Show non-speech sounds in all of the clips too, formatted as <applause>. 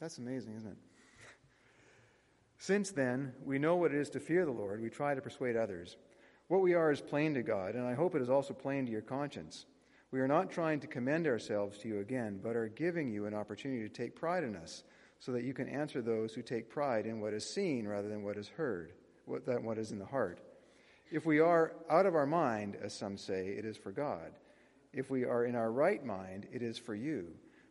That's amazing, isn't it? Since then, we know what it is to fear the Lord. We try to persuade others. What we are is plain to God, and I hope it is also plain to your conscience. We are not trying to commend ourselves to you again, but are giving you an opportunity to take pride in us, so that you can answer those who take pride in what is seen rather than what is heard, what, than what is in the heart. If we are out of our mind, as some say, it is for God. If we are in our right mind, it is for you.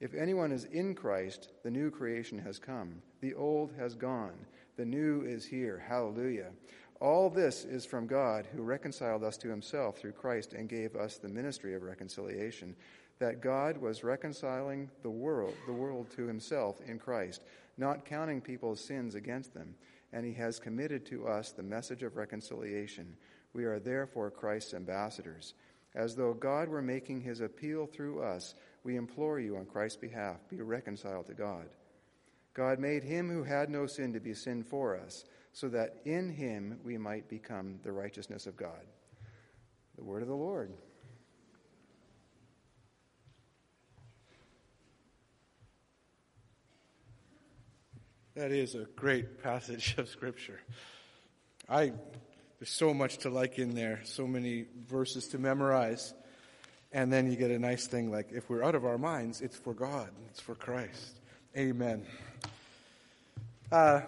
if anyone is in Christ, the new creation has come. The old has gone. The new is here. Hallelujah. All this is from God, who reconciled us to himself through Christ and gave us the ministry of reconciliation. That God was reconciling the world, the world to himself in Christ, not counting people's sins against them, and he has committed to us the message of reconciliation. We are therefore Christ's ambassadors. As though God were making his appeal through us, we implore you on Christ's behalf, be reconciled to God. God made him who had no sin to be sin for us, so that in him we might become the righteousness of God. The word of the Lord. That is a great <laughs> passage of Scripture. I there's so much to like in there, so many verses to memorize. And then you get a nice thing like, if we're out of our minds, it's for God, it's for Christ. Amen. Uh,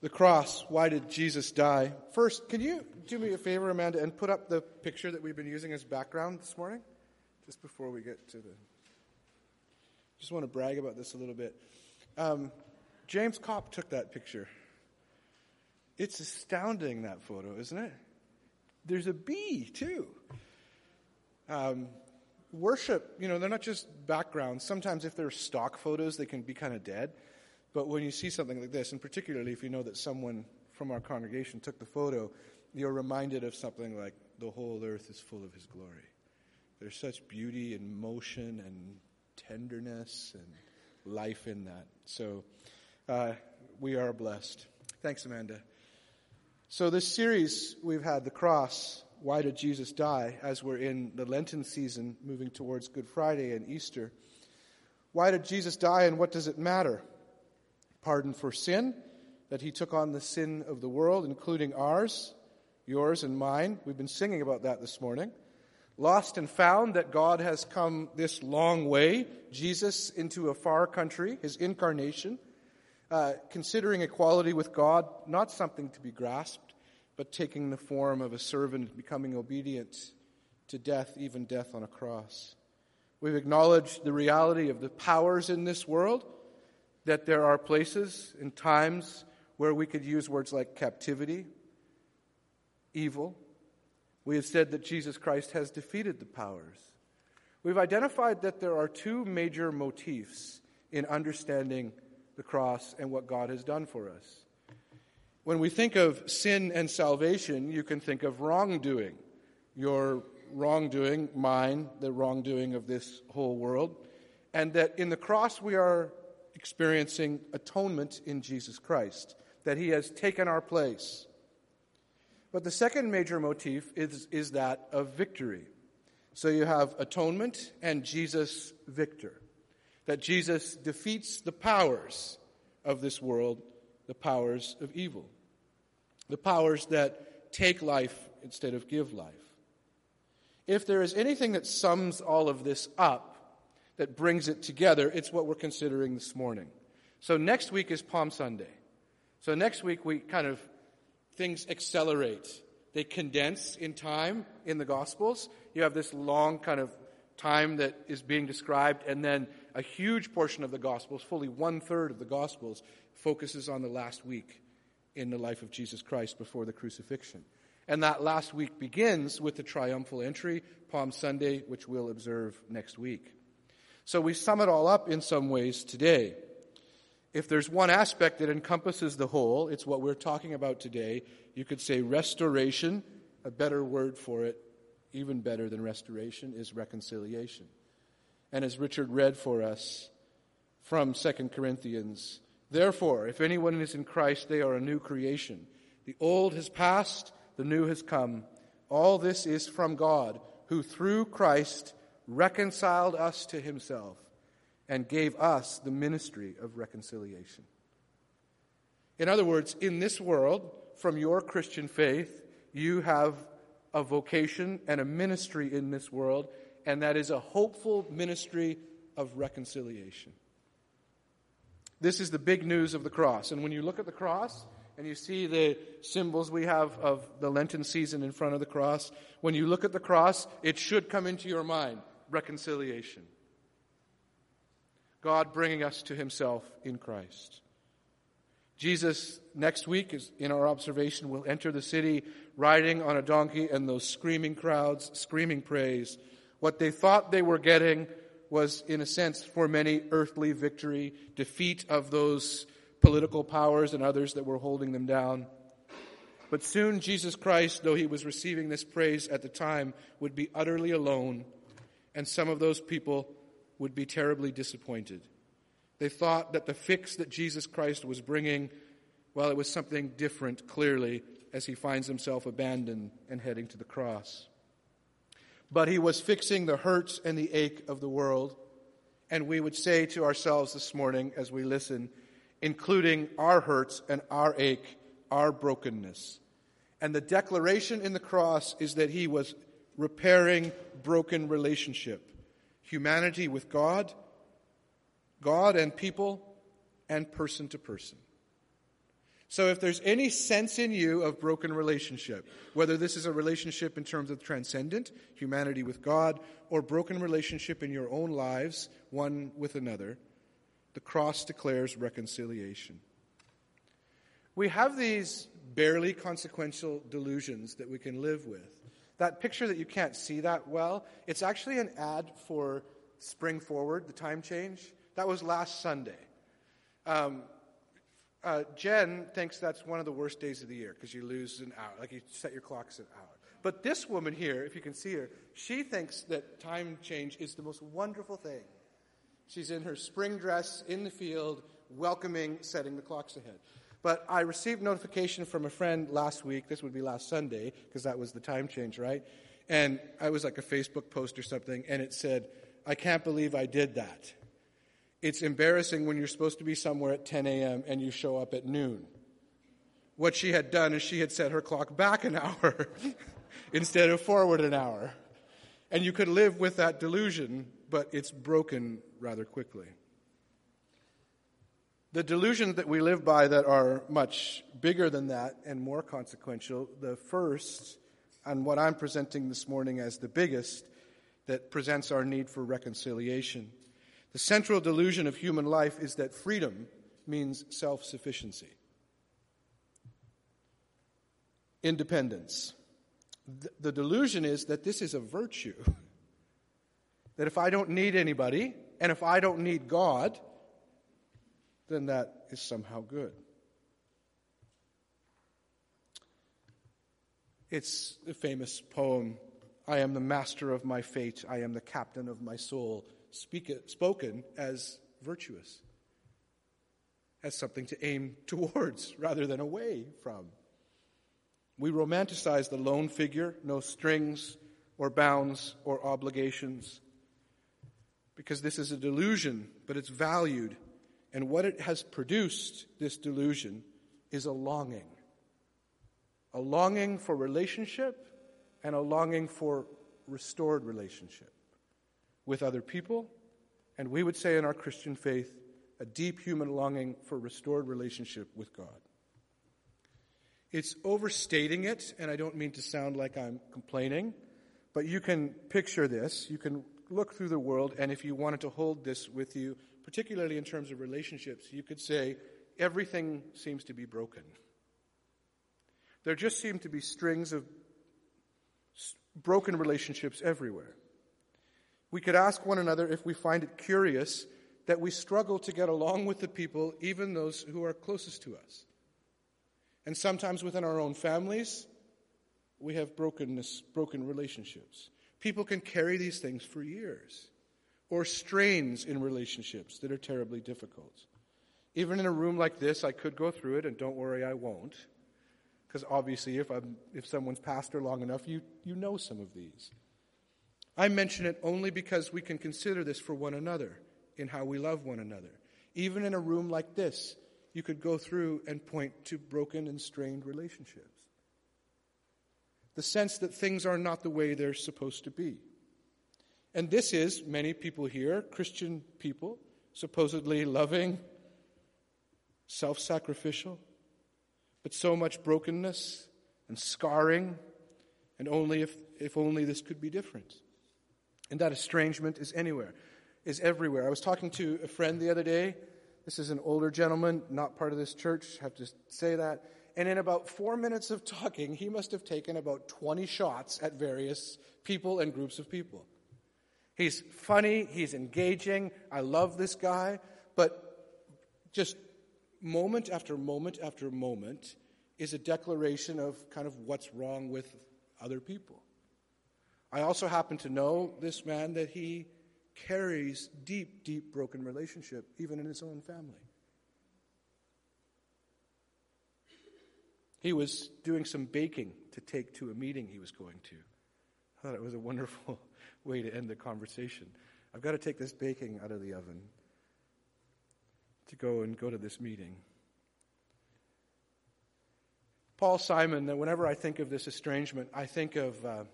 the cross, why did Jesus die? First, can you do me a favor, Amanda, and put up the picture that we've been using as background this morning? Just before we get to the. Just want to brag about this a little bit. Um, James Kopp took that picture. It's astounding, that photo, isn't it? There's a bee, too. Um, worship, you know, they're not just backgrounds. Sometimes, if they're stock photos, they can be kind of dead. But when you see something like this, and particularly if you know that someone from our congregation took the photo, you're reminded of something like the whole earth is full of his glory. There's such beauty and motion and tenderness and life in that. So uh, we are blessed. Thanks, Amanda. So, this series we've had, The Cross, Why Did Jesus Die, as we're in the Lenten season moving towards Good Friday and Easter. Why did Jesus die and what does it matter? Pardon for sin, that he took on the sin of the world, including ours, yours, and mine. We've been singing about that this morning. Lost and found that God has come this long way, Jesus into a far country, his incarnation uh, considering equality with God not something to be grasped, but taking the form of a servant, becoming obedient to death, even death on a cross. We've acknowledged the reality of the powers in this world, that there are places and times where we could use words like captivity, evil. We have said that Jesus Christ has defeated the powers. We've identified that there are two major motifs in understanding the cross and what God has done for us. When we think of sin and salvation, you can think of wrongdoing. Your wrongdoing, mine, the wrongdoing of this whole world. And that in the cross we are experiencing atonement in Jesus Christ, that He has taken our place. But the second major motif is, is that of victory. So you have atonement and Jesus victor that Jesus defeats the powers of this world, the powers of evil, the powers that take life instead of give life. If there is anything that sums all of this up, that brings it together, it's what we're considering this morning. So next week is Palm Sunday. So next week we kind of, things accelerate. They condense in time in the Gospels. You have this long kind of time that is being described, and then a huge portion of the Gospels, fully one third of the Gospels, focuses on the last week in the life of Jesus Christ before the crucifixion. And that last week begins with the triumphal entry, Palm Sunday, which we'll observe next week. So we sum it all up in some ways today. If there's one aspect that encompasses the whole, it's what we're talking about today. You could say restoration, a better word for it, even better than restoration, is reconciliation. And as Richard read for us from 2 Corinthians, therefore, if anyone is in Christ, they are a new creation. The old has passed, the new has come. All this is from God, who through Christ reconciled us to himself and gave us the ministry of reconciliation. In other words, in this world, from your Christian faith, you have a vocation and a ministry in this world, and that is a hopeful ministry of reconciliation. This is the big news of the cross. And when you look at the cross and you see the symbols we have of the Lenten season in front of the cross, when you look at the cross, it should come into your mind reconciliation. God bringing us to himself in Christ. Jesus, next week, is in our observation, will enter the city riding on a donkey and those screaming crowds, screaming praise. What they thought they were getting was, in a sense, for many, earthly victory, defeat of those political powers and others that were holding them down. But soon, Jesus Christ, though he was receiving this praise at the time, would be utterly alone, and some of those people would be terribly disappointed. They thought that the fix that Jesus Christ was bringing, well, it was something different, clearly, as he finds himself abandoned and heading to the cross. But he was fixing the hurts and the ache of the world. And we would say to ourselves this morning as we listen, including our hurts and our ache, our brokenness. And the declaration in the cross is that he was repairing broken relationship humanity with God, God and people, and person to person. So, if there's any sense in you of broken relationship, whether this is a relationship in terms of transcendent, humanity with God, or broken relationship in your own lives, one with another, the cross declares reconciliation. We have these barely consequential delusions that we can live with. That picture that you can't see that well, it's actually an ad for Spring Forward, the time change. That was last Sunday. Um, uh, Jen thinks that's one of the worst days of the year because you lose an hour, like you set your clocks an hour. But this woman here, if you can see her, she thinks that time change is the most wonderful thing. She's in her spring dress in the field, welcoming setting the clocks ahead. But I received notification from a friend last week, this would be last Sunday, because that was the time change, right? And I was like a Facebook post or something, and it said, I can't believe I did that. It's embarrassing when you're supposed to be somewhere at 10 a.m. and you show up at noon. What she had done is she had set her clock back an <laughs> hour instead of forward an hour. And you could live with that delusion, but it's broken rather quickly. The delusions that we live by that are much bigger than that and more consequential, the first, and what I'm presenting this morning as the biggest, that presents our need for reconciliation. The central delusion of human life is that freedom means self sufficiency, independence. The delusion is that this is a virtue. <laughs> That if I don't need anybody, and if I don't need God, then that is somehow good. It's the famous poem I am the master of my fate, I am the captain of my soul, speak spoken as virtuous, as something to aim towards <laughs> rather than away from. We romanticize the lone figure, no strings or bounds or obligations, because this is a delusion, but it's valued. And what it has produced, this delusion, is a longing. A longing for relationship and a longing for restored relationship with other people, and we would say in our Christian faith, a deep human longing for restored relationship with God. It's overstating it, and I don't mean to sound like I'm complaining, but you can picture this. You can look through the world, and if you wanted to hold this with you, particularly in terms of relationships, you could say everything seems to be broken. There just seem to be strings of broken relationships everywhere. We could ask one another if we find it curious that we struggle to get along with the people, even those who are closest to us. And sometimes within our own families, we have brokenness, broken relationships. People can carry these things for years, or strains in relationships that are terribly difficult. Even in a room like this, I could go through it, and don't worry, I won't. Because obviously, if, I'm, if someone's pastor long enough, you, you know some of these. I mention it only because we can consider this for one another in how we love one another. Even in a room like this, you could go through and point to broken and strained relationships. The sense that things are not the way they're supposed to be. And this is, many people here, Christian people, supposedly loving, self sacrificial, but so much brokenness and scarring, and only if, if only this could be different. And that estrangement is anywhere, is everywhere. I was talking to a friend the other day. This is an older gentleman, not part of this church, have to say that. And in about four minutes of talking, he must have taken about 20 shots at various people and groups of people. He's funny, he's engaging, I love this guy, but just moment after moment after moment is a declaration of kind of what's wrong with other people. I also happen to know this man that he carries deep, deep broken relationship, even in his own family. He was doing some baking to take to a meeting he was going to. I thought it was a wonderful <laughs> way to end the conversation. I've got to take this baking out of the oven to go and go to this meeting. Paul Simon, whenever I think of this estrangement, I think of uh,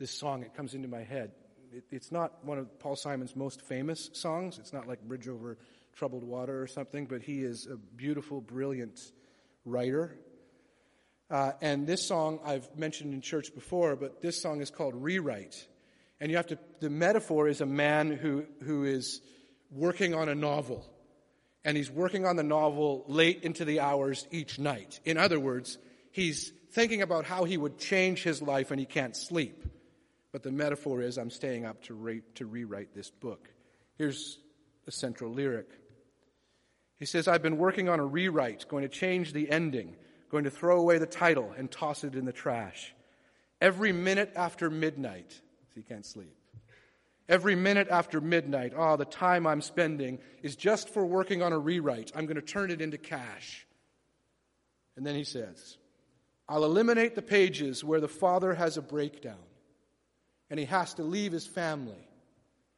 this song. It comes into my head. It, it's not one of Paul Simon's most famous songs. It's not like Bridge Over Troubled Water or something, but he is a beautiful, brilliant writer. Uh, and this song I've mentioned in church before, but this song is called Rewrite. And you have to, the metaphor is a man who, who is working on a novel. And he's working on the novel late into the hours each night. In other words, he's thinking about how he would change his life and he can't sleep. But the metaphor is I'm staying up to, re- to rewrite this book. Here's the central lyric. He says, I've been working on a rewrite, going to change the ending, going to throw away the title and toss it in the trash. Every minute after midnight, so he can't sleep. Every minute after midnight, ah, oh, the time I'm spending is just for working on a rewrite. I'm going to turn it into cash. And then he says, I'll eliminate the pages where the father has a breakdown and he has to leave his family,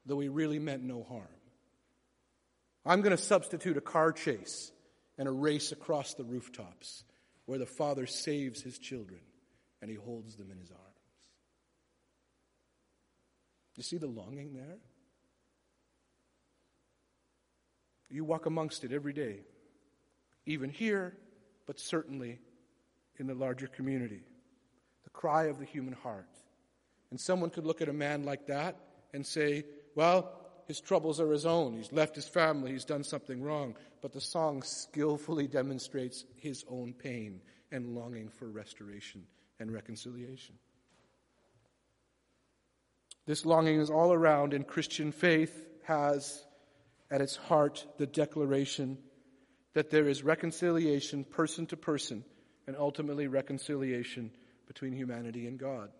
though he really meant no harm. I'm going to substitute a car chase and a race across the rooftops where the father saves his children and he holds them in his arms. You see the longing there? You walk amongst it every day, even here, but certainly in the larger community. The cry of the human heart. And someone could look at a man like that and say, well, his troubles are his own. He's left his family. He's done something wrong. But the song skillfully demonstrates his own pain and longing for restoration and reconciliation. This longing is all around, and Christian faith has at its heart the declaration that there is reconciliation person to person and ultimately reconciliation between humanity and God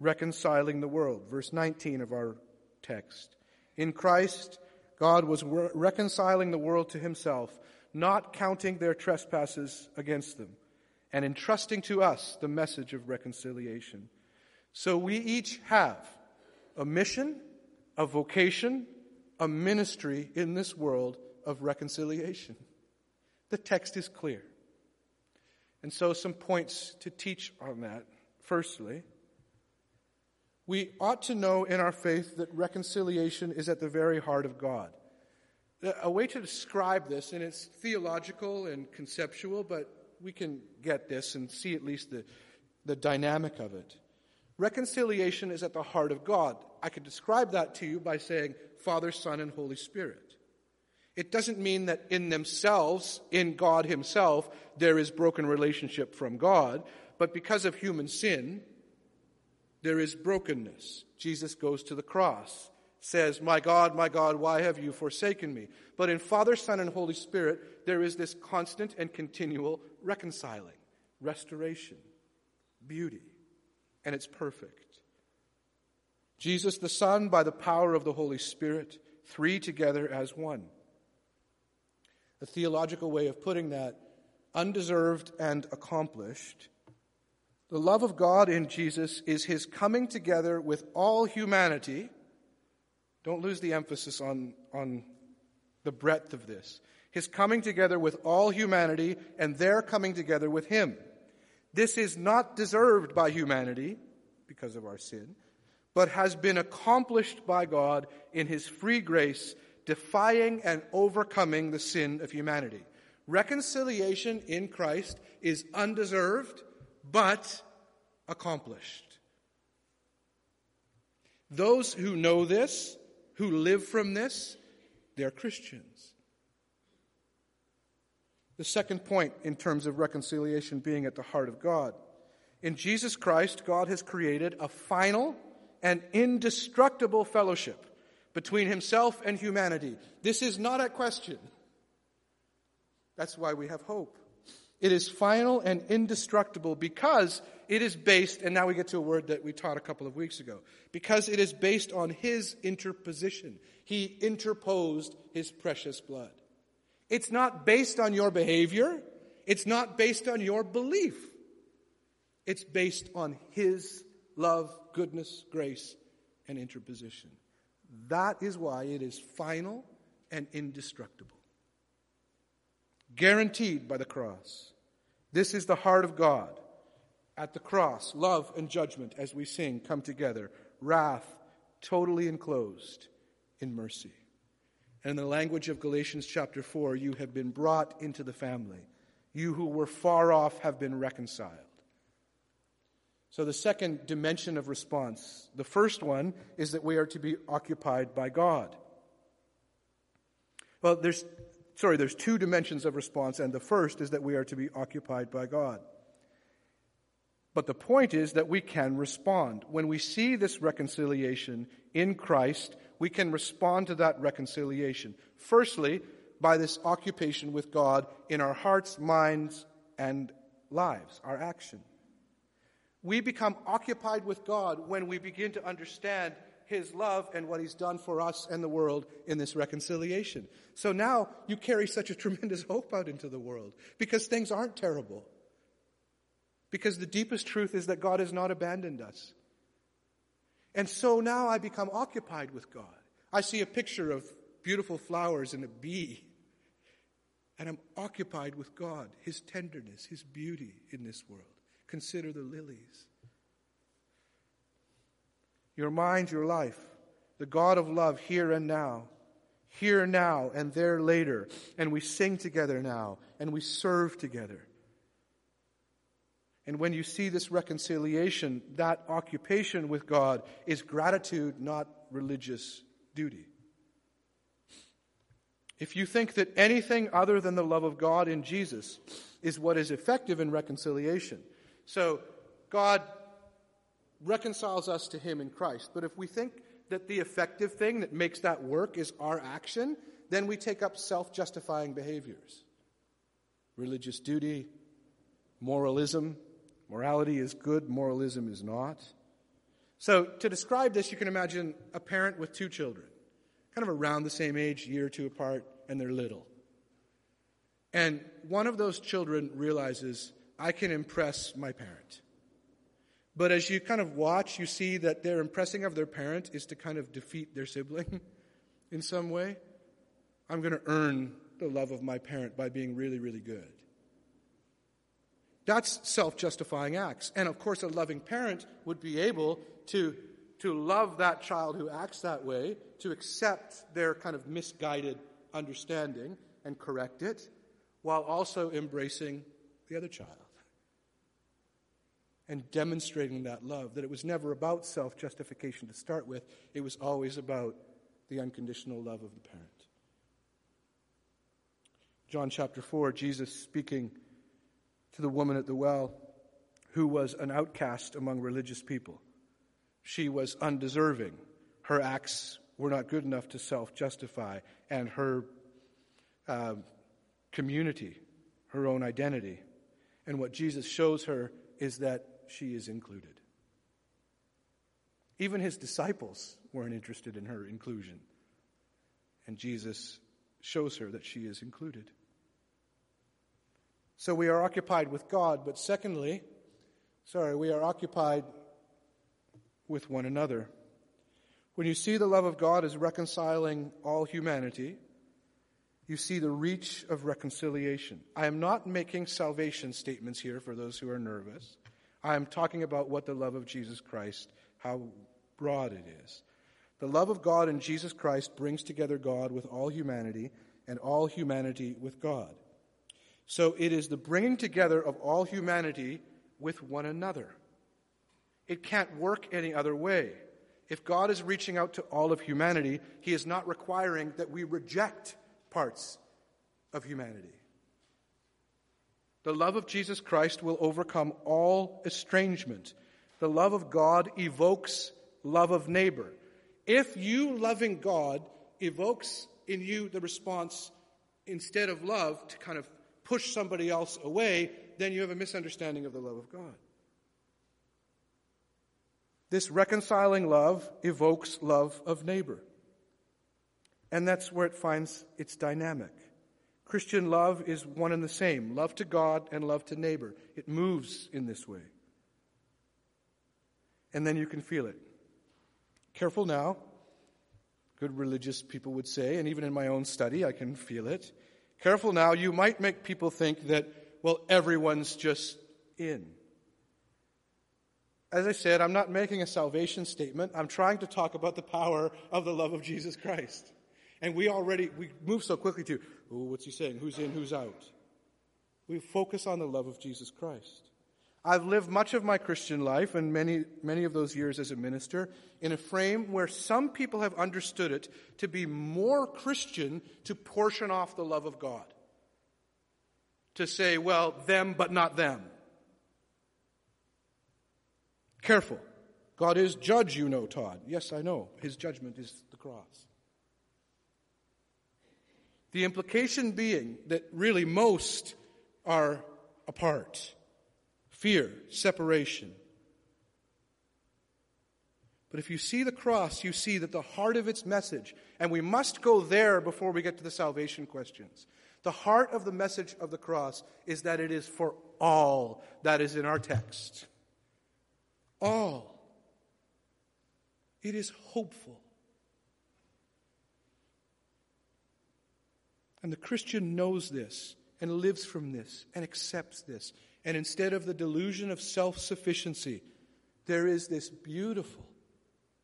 reconciling the world. Verse 19 of our text. In Christ, God was re- reconciling the world to himself, not counting their trespasses against them, and entrusting to us the message of reconciliation. So we each have a mission, a vocation, a ministry in this world of reconciliation. The text is clear. And so, some points to teach on that. Firstly, we ought to know in our faith that reconciliation is at the very heart of God. A way to describe this, and it's theological and conceptual, but we can get this and see at least the, the dynamic of it. Reconciliation is at the heart of God. I could describe that to you by saying Father, Son, and Holy Spirit. It doesn't mean that in themselves, in God Himself, there is broken relationship from God, but because of human sin, there is brokenness. Jesus goes to the cross says, My God, my God, why have you forsaken me? But in Father, Son, and Holy Spirit, there is this constant and continual reconciling, restoration, beauty, and it's perfect. Jesus the Son, by the power of the Holy Spirit, three together as one. A theological way of putting that, undeserved and accomplished. The love of God in Jesus is his coming together with all humanity don't lose the emphasis on, on the breadth of this. His coming together with all humanity and their coming together with Him. This is not deserved by humanity because of our sin, but has been accomplished by God in His free grace, defying and overcoming the sin of humanity. Reconciliation in Christ is undeserved, but accomplished. Those who know this who live from this, they're Christians. The second point in terms of reconciliation being at the heart of God. In Jesus Christ, God has created a final and indestructible fellowship between himself and humanity. This is not a question. That's why we have hope. It is final and indestructible because it is based, and now we get to a word that we taught a couple of weeks ago, because it is based on His interposition. He interposed His precious blood. It's not based on your behavior. It's not based on your belief. It's based on His love, goodness, grace, and interposition. That is why it is final and indestructible guaranteed by the cross. This is the heart of God. At the cross, love and judgment, as we sing, come together. Wrath, totally enclosed in mercy. And in the language of Galatians chapter 4, you have been brought into the family. You who were far off have been reconciled. So, the second dimension of response, the first one is that we are to be occupied by God. Well, there's sorry, there's two dimensions of response, and the first is that we are to be occupied by God. But the point is that we can respond. When we see this reconciliation in Christ, we can respond to that reconciliation. Firstly, by this occupation with God in our hearts, minds, and lives, our action. We become occupied with God when we begin to understand his love and what he's done for us and the world in this reconciliation. So now you carry such a <laughs> tremendous hope out into the world because things aren't terrible. Because the deepest truth is that God has not abandoned us. And so now I become occupied with God. I see a picture of beautiful flowers and a bee. And I'm occupied with God, His tenderness, His beauty in this world. Consider the lilies your mind, your life. The God of love here and now. Here now and there later. And we sing together now and we serve together. And when you see this reconciliation, that occupation with God is gratitude, not religious duty. If you think that anything other than the love of God in Jesus is what is effective in reconciliation, so God reconciles us to Him in Christ. But if we think that the effective thing that makes that work is our action, then we take up self justifying behaviors. Religious duty, moralism. Morality is good, moralism is not. So, to describe this, you can imagine a parent with two children, kind of around the same age, year or two apart, and they're little. And one of those children realizes, I can impress my parent. But as you kind of watch, you see that their impressing of their parent is to kind of defeat their sibling <laughs> in some way. I'm going to earn the love of my parent by being really, really good. That's self justifying acts. And of course, a loving parent would be able to, to love that child who acts that way, to accept their kind of misguided understanding and correct it, while also embracing the other child and demonstrating that love, that it was never about self justification to start with, it was always about the unconditional love of the parent. John chapter 4, Jesus speaking to the woman at the well who was an outcast among religious people. She was undeserving. Her acts were not good enough to self justify, and her uh, community, her own identity. And what Jesus shows her is that she is included. Even his disciples weren't interested in her inclusion. And Jesus shows her that she is included. So we are occupied with God, but secondly, sorry, we are occupied with one another. When you see the love of God as reconciling all humanity, you see the reach of reconciliation. I am not making salvation statements here for those who are nervous. I am talking about what the love of Jesus Christ, how broad it is. The love of God in Jesus Christ brings together God with all humanity and all humanity with God. So it is the bringing together of all humanity with one another. It can't work any other way. If God is reaching out to all of humanity, He is not requiring that we reject parts of humanity. The love of Jesus Christ will overcome all estrangement. The love of God evokes love of neighbor. If you loving God evokes in you the response, instead of love, to kind of push somebody else away, then you have a misunderstanding of the love of God. This reconciling love evokes love of neighbor. And that's where it finds its dynamic. Christian love is one and the same love to God and love to neighbor. It moves in this way. And then you can feel it. Careful now. Good religious people would say, and even in my own study, I can feel it. Careful now, you might make people think that, well, everyone's just in. As I said, I'm not making a salvation statement. I'm trying to talk about the power of the love of Jesus Christ. And we already, we move so quickly to, oh, what's he saying? Who's in, who's out? We focus on the love of Jesus Christ. I've lived much of my Christian life and many, many of those years as a minister in a frame where some people have understood it to be more Christian to portion off the love of God. To say, well, them but not them. Careful. God is judge, you know, Todd. Yes, I know. His judgment is the cross. The implication being that really most are apart fear, separation. But if you see the cross, you see that the heart of its message, and we must go there before we get to the salvation questions. The heart of the message of the cross is that it is for all that is in our text. All. It is hopeful. And the Christian knows this and lives from this and accepts this and instead of the delusion of self sufficiency, there is this beautiful,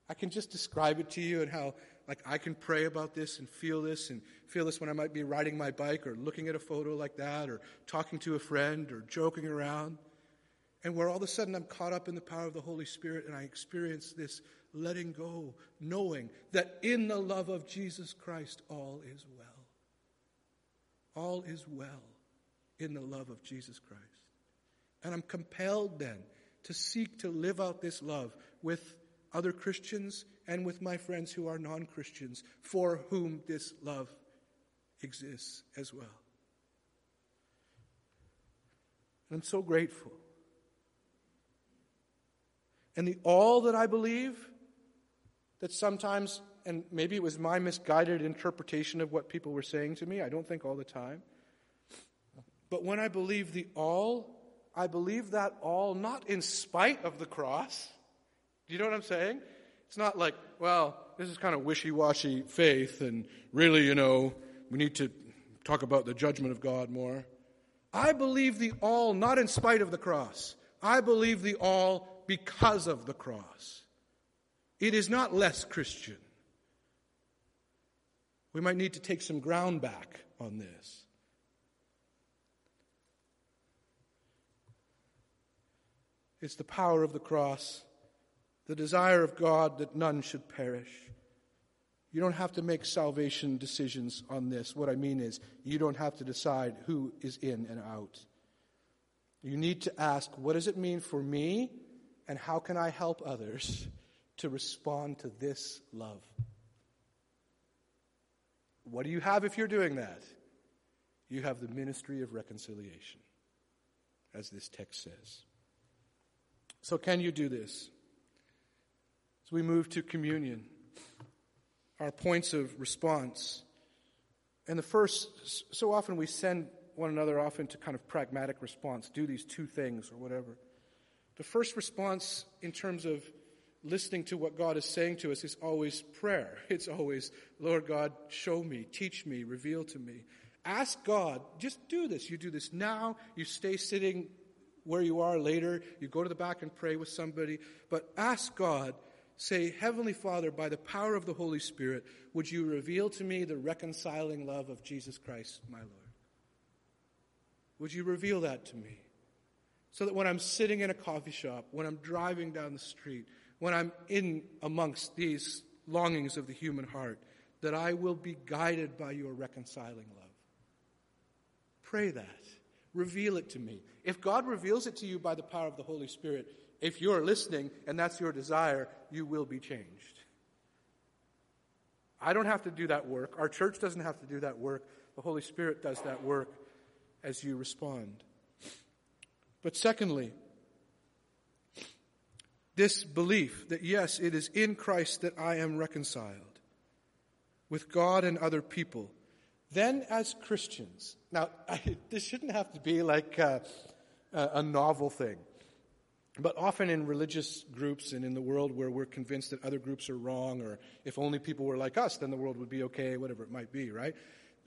I can just describe it to you and how, like, I can pray about this and feel this and feel this when I might be riding my bike or looking at a photo like that or talking to a friend or joking around. And where all of a sudden I'm caught up in the power of the Holy Spirit and I experience this letting go, knowing that in the love of Jesus Christ all is well. All is well in the love of Jesus Christ. And I'm compelled then to seek to live out this love with other Christians and with my friends who are non Christians for whom this love exists as well. I'm so grateful. And the all that I believe, that sometimes, and maybe it was my misguided interpretation of what people were saying to me, I don't think all the time. But when I believe the all, I believe that all not in spite of the cross. Do you know what I'm saying? It's not like, well, this is kind of wishy washy faith, and really, you know, we need to talk about the judgment of God more. I believe the all not in spite of the cross. I believe the all because of the cross. It is not less Christian. We might need to take some ground back on this. It's the power of the cross, the desire of God that none should perish. You don't have to make salvation decisions on this. What I mean is, you don't have to decide who is in and out. You need to ask, what does it mean for me, and how can I help others to respond to this love? What do you have if you're doing that? You have the ministry of reconciliation, as this text says. So, can you do this? As we move to communion, our points of response. And the first, so often we send one another off into kind of pragmatic response, do these two things or whatever. The first response, in terms of listening to what God is saying to us, is always prayer. <laughs> It's always, Lord God, show me, teach me, reveal to me. Ask God, just do this. You do this now, you stay sitting where you are later, you go to the back and pray with somebody, but ask God, say, Heavenly Father, by the power of the Holy Spirit, would you reveal to me the reconciling love of Jesus Christ, my Lord? Would you reveal that to me? So that when I'm sitting in a coffee shop, when I'm driving down the street, when I'm in amongst these longings of the human heart, that I will be guided by your reconciling love. Pray that. Reveal it to me. If God reveals it to you by the power of the Holy Spirit, if you're listening and that's your desire, you will be changed. I don't have to do that work. Our church doesn't have to do that work. The Holy Spirit does that work as you respond. But secondly, this belief that yes, it is in Christ that I am reconciled with God and other people. Then, as Christians, now <laughs> I, this shouldn't have to be like uh, a, a novel thing. But often in religious groups and in the world where we're convinced that other groups are wrong, or if only people were like us, then the world would be okay, whatever it might be, right?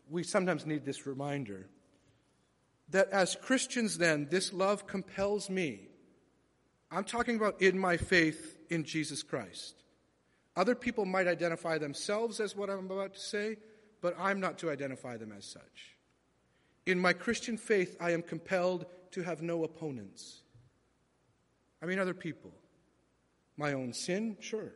We sometimes need this reminder that as Christians, then, this love compels me. I'm talking about in my faith in Jesus Christ. Other people might identify themselves as what I'm about to say, but I'm not to identify them as such. In my Christian faith, I am compelled to have no opponents. I mean, other people. My own sin, sure.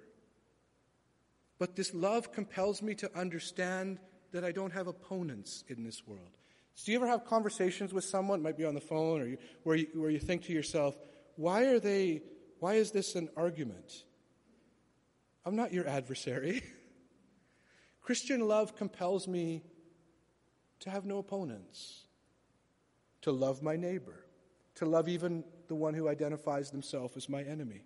But this love compels me to understand that I don't have opponents in this world. So do you ever have conversations with someone, might be on the phone, or you, where, you, where you think to yourself, why are they, why is this an argument? I'm not your adversary. <laughs> Christian love compels me to have no opponents, to love my neighbor, to love even the one who identifies themselves as my enemy.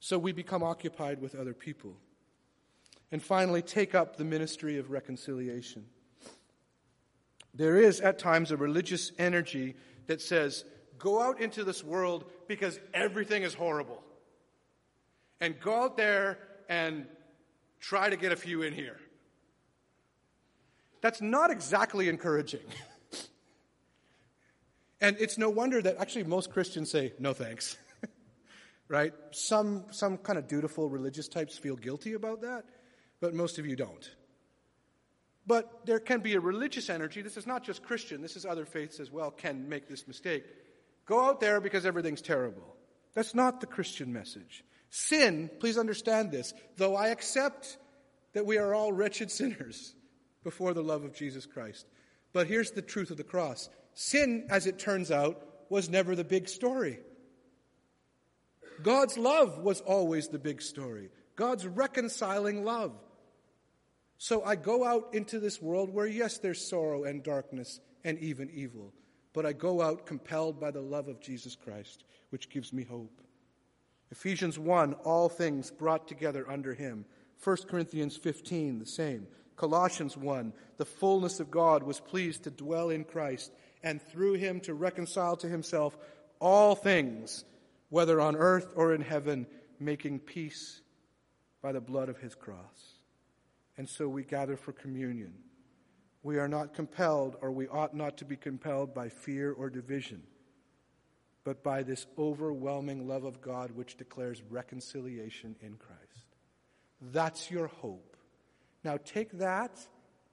So we become occupied with other people. And finally, take up the ministry of reconciliation. There is at times a religious energy that says, go out into this world because everything is horrible. And go out there and try to get a few in here. That's not exactly encouraging. <laughs> and it's no wonder that actually most Christians say, no thanks. <laughs> right? Some, some kind of dutiful religious types feel guilty about that, but most of you don't. But there can be a religious energy. This is not just Christian, this is other faiths as well, can make this mistake. Go out there because everything's terrible. That's not the Christian message. Sin, please understand this, though I accept that we are all wretched <laughs> sinners before the love of Jesus Christ. But here's the truth of the cross sin, as it turns out, was never the big story. God's love was always the big story. God's reconciling love. So I go out into this world where, yes, there's sorrow and darkness and even evil, but I go out compelled by the love of Jesus Christ, which gives me hope. Ephesians 1, all things brought together under him. 1 Corinthians 15, the same. Colossians 1, the fullness of God was pleased to dwell in Christ, and through him to reconcile to himself all things, whether on earth or in heaven, making peace by the blood of his cross and so we gather for communion. We are not compelled, or we ought not to be compelled by fear or division, but by this overwhelming love of God which declares reconciliation in Christ. That's your hope. Now take that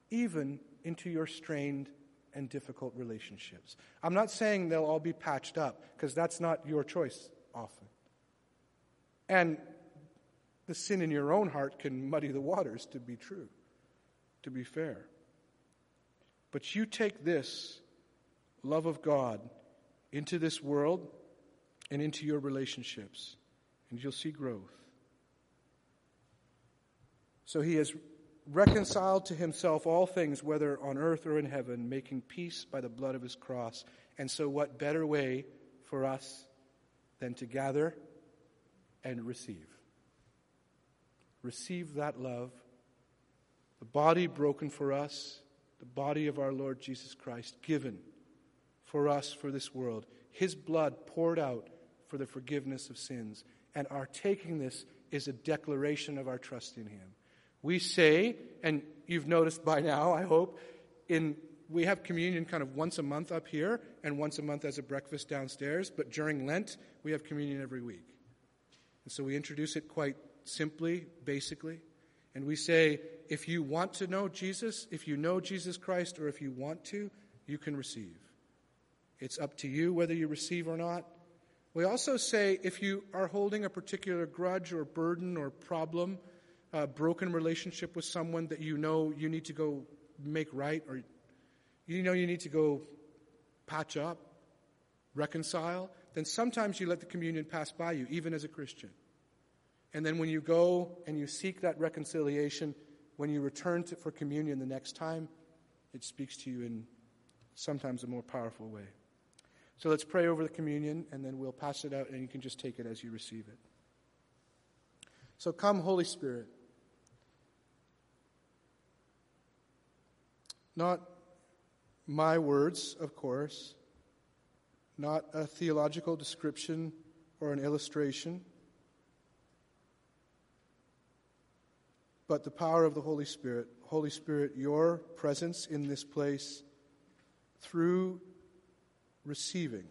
even into your strained and difficult relationships. I'm not saying they'll all be patched up, because that's not your choice often. And the sin in your own heart can muddy the waters, to be true, to be fair. But you take this love of God into this world and into your relationships, and you'll see growth. So he has reconciled to himself all things, whether on earth or in heaven, making peace by the blood of his cross. And so, what better way for us than to gather and receive? Receive that love, the body broken for us, the body of our Lord Jesus Christ, given for us for this world, his blood poured out for the forgiveness of sins. And our taking this is a declaration of our trust in him. We say, and you've noticed by now, I hope, in we have communion kind of once a month up here and once a month as a breakfast downstairs, but during Lent, we have communion every week. And so we introduce it quite simply, basically. And we say, if you want to know Jesus, if you know Jesus Christ, or if you want to, you can receive. It's up to you whether you receive or not. We also say if you are holding a particular grudge or burden or problem, a broken relationship with someone that you know you need to go make right or you know you need to go patch up, reconcile, then sometimes you let the communion pass by you, even as a Christian. And then when you go and you seek that reconciliation, when you return to, for communion the next time, it speaks to you in sometimes a more powerful way. So let's pray over the communion, and then we'll pass it out, and you can just take it as you receive it. So come, Holy Spirit. Not my words, of course, not a theological description or an illustration, but the power of the Holy Spirit. Holy Spirit, your presence in this place through receiving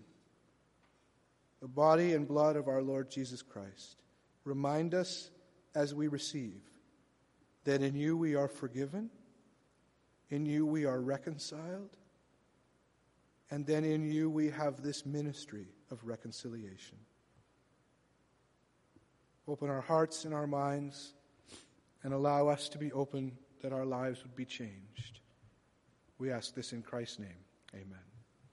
the body and blood of our Lord Jesus Christ. Remind us as we receive that in you we are forgiven in you we are reconciled. And then in you we have this ministry of reconciliation. Open our hearts and our minds and allow us to be open that our lives would be changed. We ask this in Christ's name. Amen.